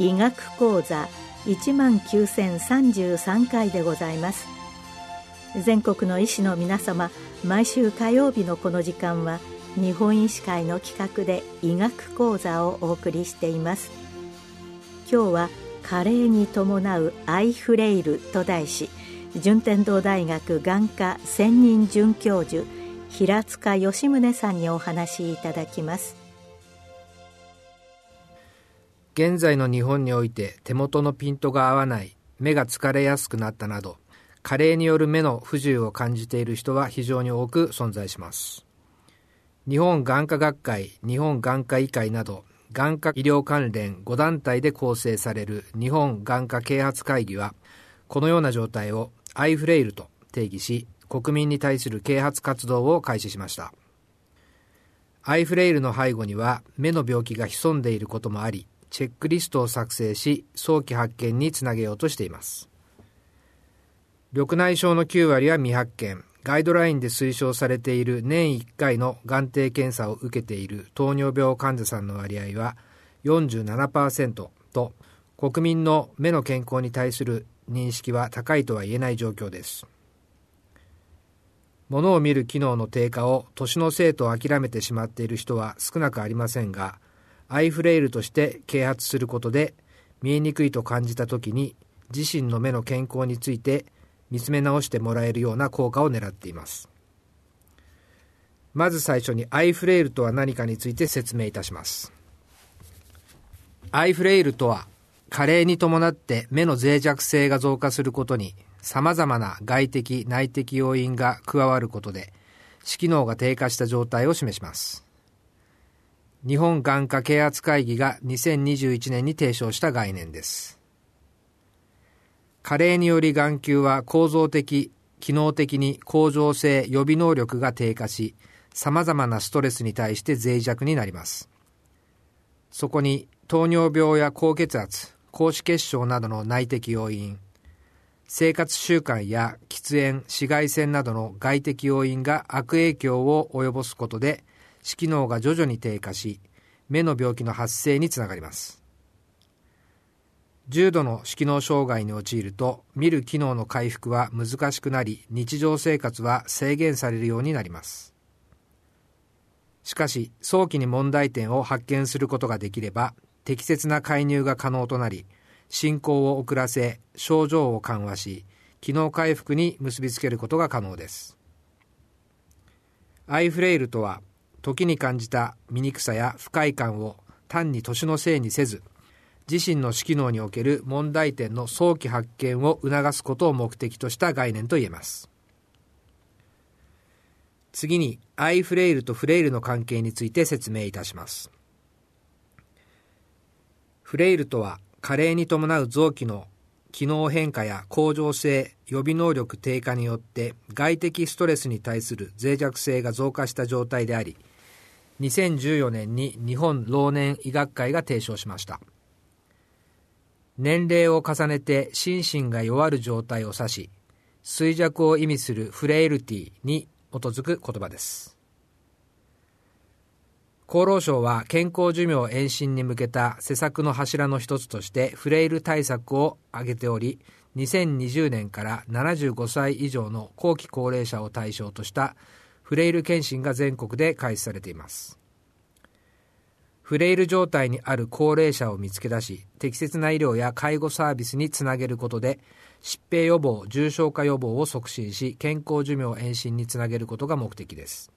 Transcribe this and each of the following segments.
医学講座1万9033回でございます。全国の医師の皆様毎週火曜日のこの時間は日本医師会の企画で医学講座をお送りしています。今日は加齢に伴うアイフレイルと題し順天堂大学眼科専任准教授平塚義宗さんにお話しいただきます。現在の日本において手元のピントが合わない目が疲れやすくなったなど加齢による目の不自由を感じている人は非常に多く存在します。日本眼科学会日本眼科医会など眼科医療関連5団体で構成される日本眼科啓発会議はこのような状態をアイフレイルと定義し国民に対する啓発活動を開始しました。アイフレイルの背後には目の病気が潜んでいることもありチェックリストを作成し早期発見につなげようとしています。緑内障の9割は未発見。ガイドラインで推奨されている年1回の眼底検査を受けている糖尿病患者さんの割合は47%と国民の目の健康に対する認識は高いとは言えない状況です。物を見る機能の低下を年のせいと諦めてしまっている人は少なくありませんがアイフレイルとして啓発することで見えにくいと感じた時に自身の目の健康について見つめ直してもらえるような効果を狙っています。まず最初にアイフレイルとは何かについて説明いたします。アイフレイルとは加齢に伴って目の脆弱性が増加することに様々な外的内的要因が加わることで視機能が低下した状態を示します。日本眼科啓発会議が2021年に提唱した概念です。加齢により眼球は構造的、機能的に向上性、予備能力が低下し、様々なストレスに対して脆弱になります。そこに糖尿病や高血圧、高脂血症などの内的要因、生活習慣や喫煙、紫外線などの外的要因が悪影響を及ぼすことで視機能が徐々に低下し、目の病気の発生につながります。重度の視機能障害に陥ると、見る機能の回復は難しくなり、日常生活は制限されるようになります。しかし、早期に問題点を発見することができれば、適切な介入が可能となり、進行を遅らせ、症状を緩和し、機能回復に結びつけることが可能です。アイフレイルとは、時に感じた醜さや不快感を単に年のせいにせず自身の視機能における問題点の早期発見を促すことを目的とした概念と言えます。次にアイフレイルとフレイルの関係について説明いたします。フレイルとは加齢に伴う臓器の機能変化や向上性、予備能力低下によって外的ストレスに対する脆弱性が増加した状態であり、2014年に日本老年医学会が提唱しました。年齢を重ねて心身が弱る状態を指し衰弱を意味するフレイルティに基づく言葉です。厚労省は健康寿命延伸に向けた施策の柱の一つとしてフレイル対策を挙げており2020年から75歳以上の後期高齢者を対象としたフレイル検診が全国で開始されています。フレイル状態にある高齢者を見つけ出し適切な医療や介護サービスにつなげることで疾病予防重症化予防を促進し健康寿命延伸につなげることが目的です。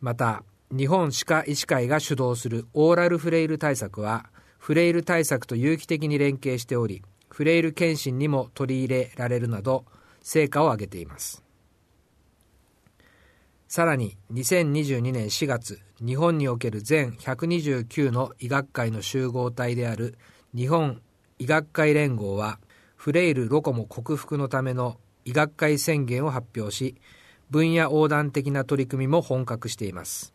また日本歯科医師会が主導するオーラルフレイル対策はフレイル対策と有機的に連携しておりフレイル検診にも取り入れられるなど成果を上げています。さらに2022年4月、日本における全129の医学会の集合体である日本医学会連合は、フレイル・ロコモ克服のための医学会宣言を発表し、分野横断的な取り組みも本格しています。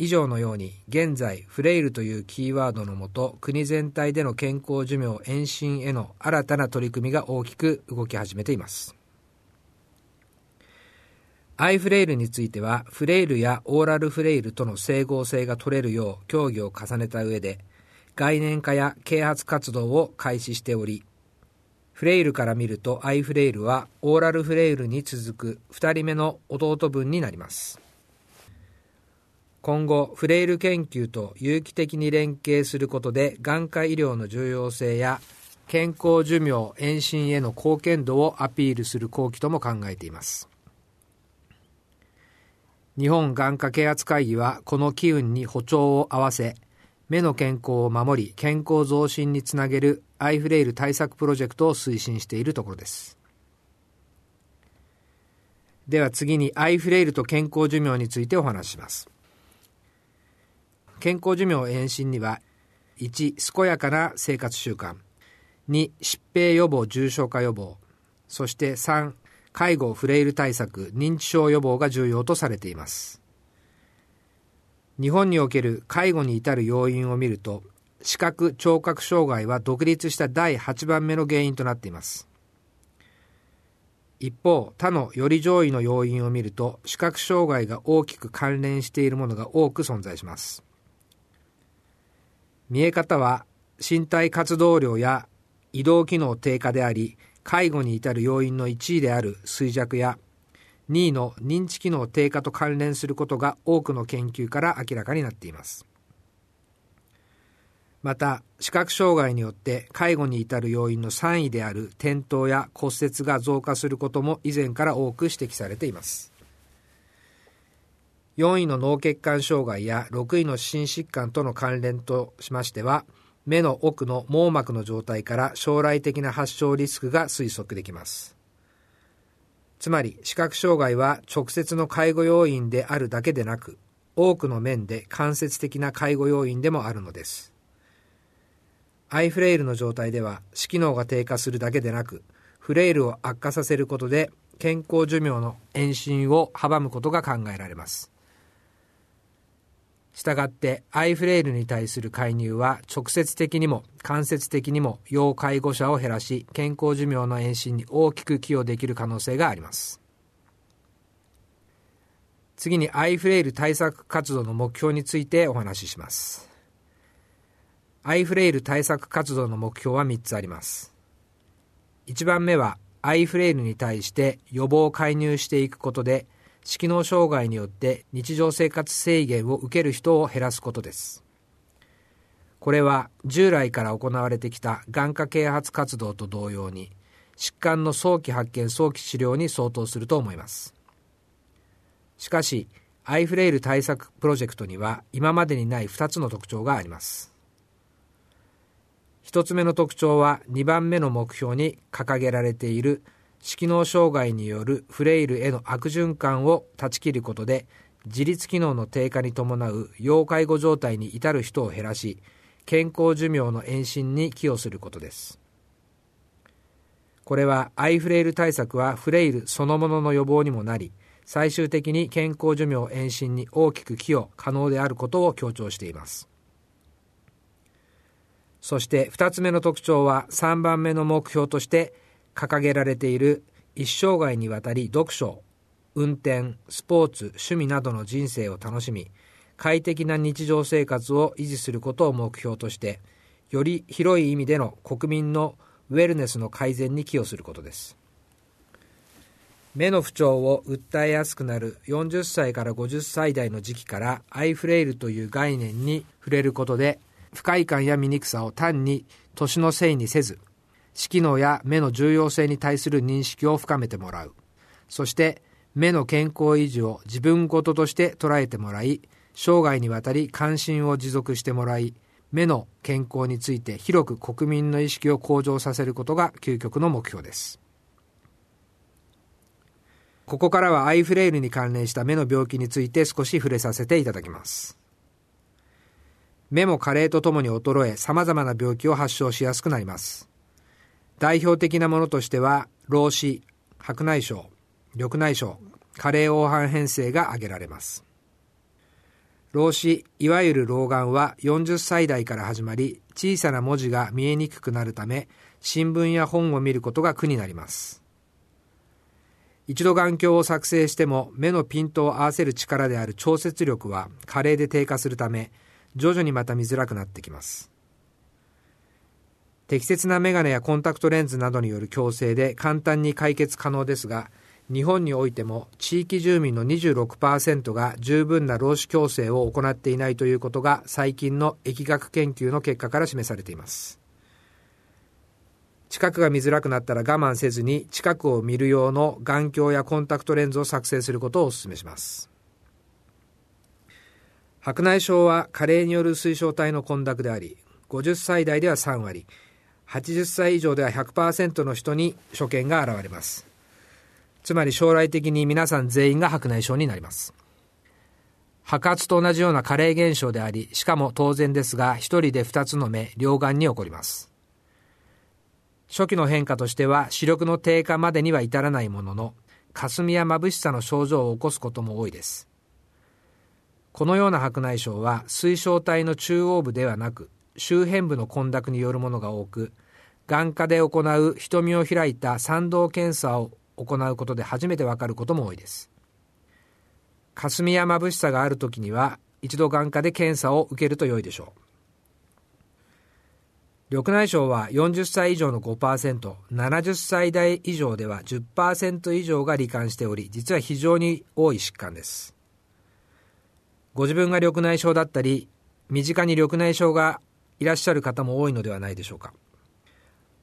以上のように現在フレイルというキーワードのもと国全体での健康寿命延伸への新たな取り組みが大きく動き始めていますアイフレイルについてはフレイルやオーラルフレイルとの整合性が取れるよう協議を重ねた上で概念化や啓発活動を開始しておりフレイルから見るとアイフレイルはオーラルフレイルに続く2人目の弟分になります。今後フレイル研究と有機的に連携することで眼科医療の重要性や健康寿命延伸への貢献度をアピールする後期とも考えています。日本眼科啓発会議はこの機運に歩調を合わせ目の健康を守り健康増進につなげるアイフレイル対策プロジェクトを推進しているところです。では次にアイフレイルと健康寿命についてお話しします。健康寿命延伸には1健やかな生活習慣。2疾病予防重症化予防。そして3介護フレイル対策認知症予防が重要とされています。日本における介護に至る要因を見ると視覚聴覚障害は独立した第8番目の原因となっています。一方他のより上位の要因を見ると視覚障害が大きく関連しているものが多く存在します。見え方は身体活動量や移動機能低下であり介護に至る要因の1位である衰弱や2位の認知機能低下と関連することが多くの研究から明らかになっています。また視覚障害によって介護に至る要因の3位である転倒や骨折が増加することも以前から多く指摘されています。4位の脳血管障害や6位の心疾患との関連としましては目の奥の網膜の状態から将来的な発症リスクが推測できます。つまり視覚障害は直接の介護要因であるだけでなく多くの面で間接的な介護要因でもあるのです。アイフレイルの状態では視機能が低下するだけでなくフレイルを悪化させることで健康寿命の延伸を阻むことが考えられます。したがってアイフレイルに対する介入は直接的にも間接的にも要介護者を減らし健康寿命の延伸に大きく寄与できる可能性があります。次にアイフレイル対策活動の目標についてお話しします。アイフレイル対策活動の目標は3つあります。1番目はアイフレイルに対して予防介入していくことで色脳障害によって日常生活制限を受ける人を減らすことです。これは従来から行われてきた眼科啓発活動と同様に疾患の早期発見早期治療に相当すると思います。しかしアイフレイル対策プロジェクトには今までにない2つの特徴があります。1つ目の特徴は2番目の目標に掲げられている色脳障害によるフレイルへの悪循環を断ち切ることで自律機能の低下に伴う要介護状態に至る人を減らし健康寿命の延伸に寄与することです。これはアイフレイル対策はフレイルそのものの予防にもなり最終的に健康寿命延伸に大きく寄与可能であることを強調しています。そして2つ目の特徴は3番目の目標として掲げられている一生涯にわたり読書運転スポーツ趣味などの人生を楽しみ快適な日常生活を維持することを目標としてより広い意味での国民のウェルネスの改善に寄与することです。目の不調を訴えやすくなる40歳から50歳代の時期からアイフレイルという概念に触れることで不快感や醜さを単に年のせいにせず視機能や目の重要性に対する認識を深めてもらう。そして目の健康維持を自分事として捉えてもらい生涯にわたり関心を持続してもらい目の健康について広く国民の意識を向上させることが究極の目標です。ここからはアイフレイルに関連した目の病気について少し触れさせていただきます。目も加齢とともに衰え様々な病気を発症しやすくなります。代表的なものとしては老子白内障緑内障加齢黄斑変性が挙げられます老子、いわゆる老眼は40歳代から始まり、小さな文字が見えにくくなるため、新聞や本を見ることが苦になります。一度眼鏡を作成しても目のピントを合わせる力である調節力は加齢で低下するため、徐々にまた見づらくなってきます。適切なメガネやコンタクトレンズなどによる矯正で簡単に解決可能ですが、日本においても地域住民の26%が十分な労使矯正を行っていないということが最近の疫学研究の結果から示されています。近くが見づらくなったら我慢せずに近くを見る用の眼鏡やコンタクトレンズを作成することをお勧めします。白内障は加齢による水晶体の混濁であり、50歳代では3割、80歳以上では100%の人に所見が現れます。つまり将来的に皆さん全員が白内障になります。白髪と同じような加齢現象であり、しかも当然ですが、一人で二つの目、両眼に起こります。初期の変化としては、視力の低下までには至らないものの、霞や眩しさの症状を起こすことも多いです。このような白内障は、水晶体の中央部ではなく、周辺部の混濁によるものが多く、眼科で行う瞳を開いた参道検査を行うことで初めてわかることも多いです。霞や眩しさがあるときには、一度眼科で検査を受けると良いでしょう。緑内障は40歳以上の5%、70歳代以上では10%以上が罹患しており、実は非常に多い疾患です。ご自分が緑内障だったり、身近に緑内障がいらっしゃる方も多いのではないでしょうか。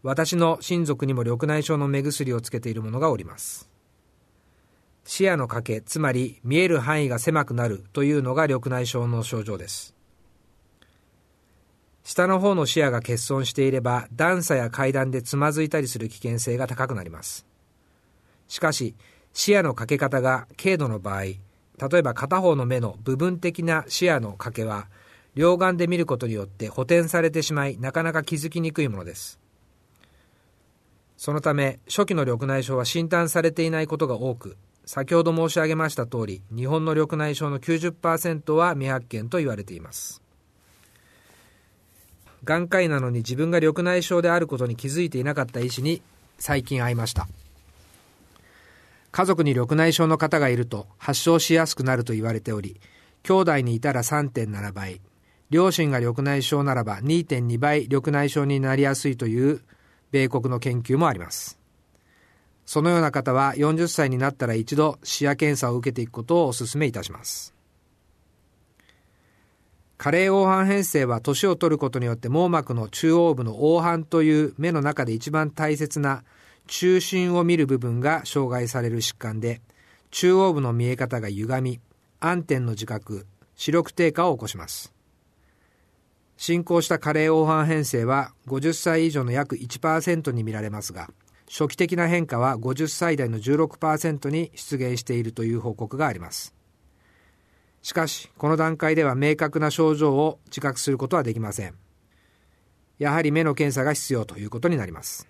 私の親族にも緑内障の目薬をつけている者がおります。視野の欠け、つまり見える範囲が狭くなるというのが緑内障の症状です。下の方の視野が欠損していれば段差や階段でつまずいたりする危険性が高くなります。しかし、視野のかけ方が軽度の場合、例えば片方の目の部分的な視野のかけは、両眼で見ることによって補填されてしまい、なかなか気づきにくいものです。そのため、初期の緑内障は診断されていないことが多く、先ほど申し上げました通り、日本の緑内障の90%は未発見と言われています。眼科医なのに自分が緑内障であることに気づいていなかった医師に最近会いました。家族に緑内障の方がいると発症しやすくなると言われており、兄弟にいたら3.7倍、両親が緑内障ならば2.2倍緑内障になりやすいという米国の研究もあります。そのような方は40歳になったら一度視野検査を受けていくことをお勧めいたします。加齢黄斑変性は年を取ることによって網膜の中央部の黄斑という目の中で一番大切な中心を見る部分が障害される疾患で、中央部の見え方が歪み、暗点の自覚、視力低下を起こします。進行した加齢黄斑変性は50歳以上の約1%に見られますが、初期的な変化は50歳代の16%に出現しているという報告があります。しかし、この段階では明確な症状を自覚することはできません。やはり目の検査が必要ということになります。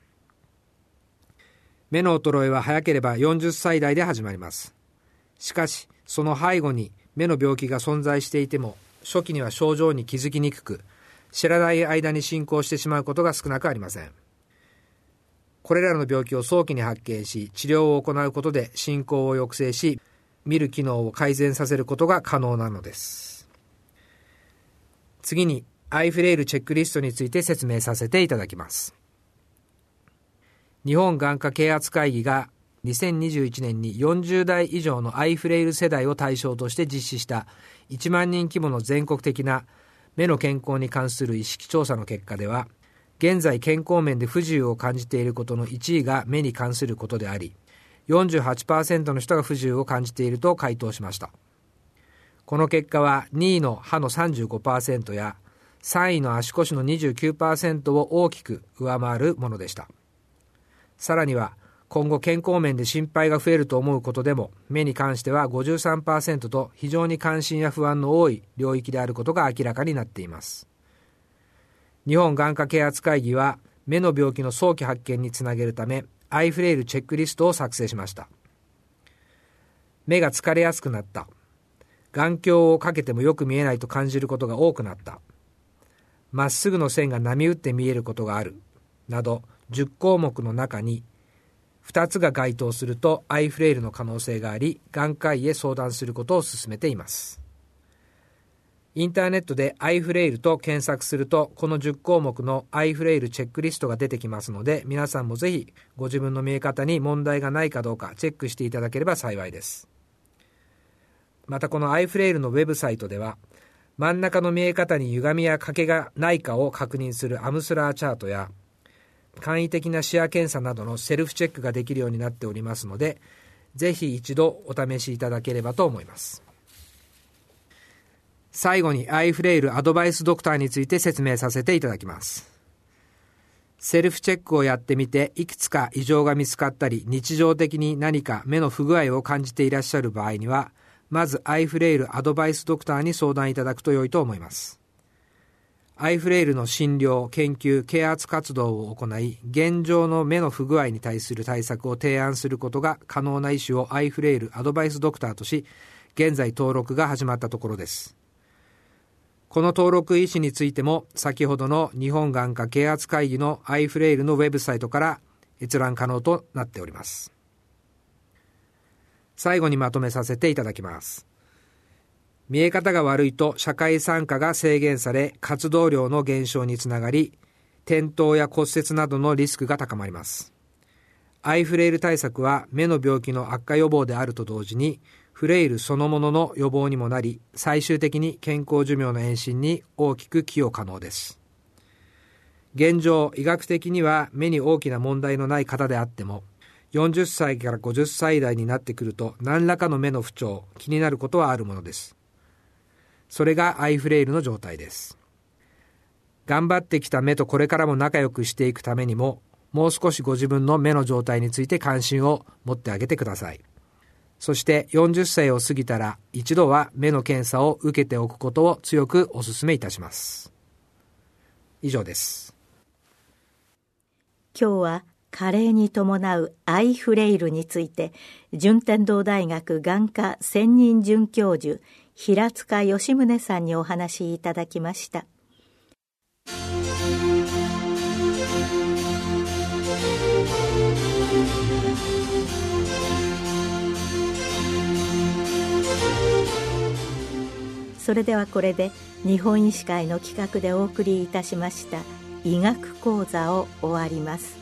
目の衰えは早ければ40歳代で始まります。しかし、その背後に目の病気が存在していても、初期には症状に気づきにくく、知らない間に進行してしまうことが少なくありません。これらの病気を早期に発見し、治療を行うことで進行を抑制し、見る機能を改善させることが可能なのです。次に、アイフレイルチェックリストについて説明させていただきます。日本眼科啓発会議が2021年に40代以上のアイフレイル世代を対象として実施した1万人規模の全国的な目の健康に関する意識調査の結果では、現在健康面で不自由を感じていることの1位が目に関することであり、48%の人が不自由を感じていると回答しました。この結果は2位の歯の35%や3位の足腰の29%を大きく上回るものでした。さらには今後健康面で心配が増えると思うことでも、目に関しては53%と非常に関心や不安の多い領域であることが明らかになっています。日本眼科啓発会議は、目の病気の早期発見につなげるため、アイフレイルチェックリストを作成しました。目が疲れやすくなった。眼鏡をかけてもよく見えないと感じることが多くなったまっすぐの線が波打って見えることがあるなど10項目の中に2つが該当するとアイフレイルの可能性があり眼科医へ相談することを勧めています。インターネットでアイフレイルと検索するとこの10項目のアイフレイルチェックリストが出てきますので皆さんもぜひご自分の見え方に問題がないかどうかチェックしていただければ幸いです。またこのアイフレイルのウェブサイトでは真ん中の見え方に歪みや欠けがないかを確認するアムスラーチャートや簡易的な視野検査などのセルフチェックができるようになっておりますのでぜひ一度お試しいただければと思います。最後にアイフレイルアドバイスドクターについて説明させていただきます。セルフチェックをやってみていくつか異常が見つかったり日常的に何か目の不具合を感じていらっしゃる場合にはまずアイフレイルアドバイスドクターに相談いただくと良いと思います。アイフレイルの診療、研究、啓発活動を行い、現状の目の不具合に対する対策を提案することが可能な医師をアイフレイルアドバイスドクターとし、現在登録が始まったところです。この登録医師についても、先ほどの日本眼科啓発会議のアイフレイルのウェブサイトから閲覧可能となっております。最後にまとめさせていただきます。見え方が悪いと社会参加が制限され活動量の減少につながり転倒や骨折などのリスクが高まります。アイフレイル対策は目の病気の悪化予防であると同時にフレイルそのものの予防にもなり最終的に健康寿命の延伸に大きく寄与可能です。現状医学的には目に大きな問題のない方であっても40歳から50歳代になってくると何らかの目の不調気になることはあるものです。それがアイフレイルの状態です。頑張ってきた目とこれからも仲良くしていくためにももう少しご自分の目の状態について関心を持ってあげてください。そして40歳を過ぎたら一度は目の検査を受けておくことを強くお勧めいたします。以上です。今日は加齢に伴うアイフレイルについて順天堂大学眼科専任准教授平塚義宗さんにお話いただきました。それではこれで日本医師会の企画でお送りいたしました医学講座を終わります。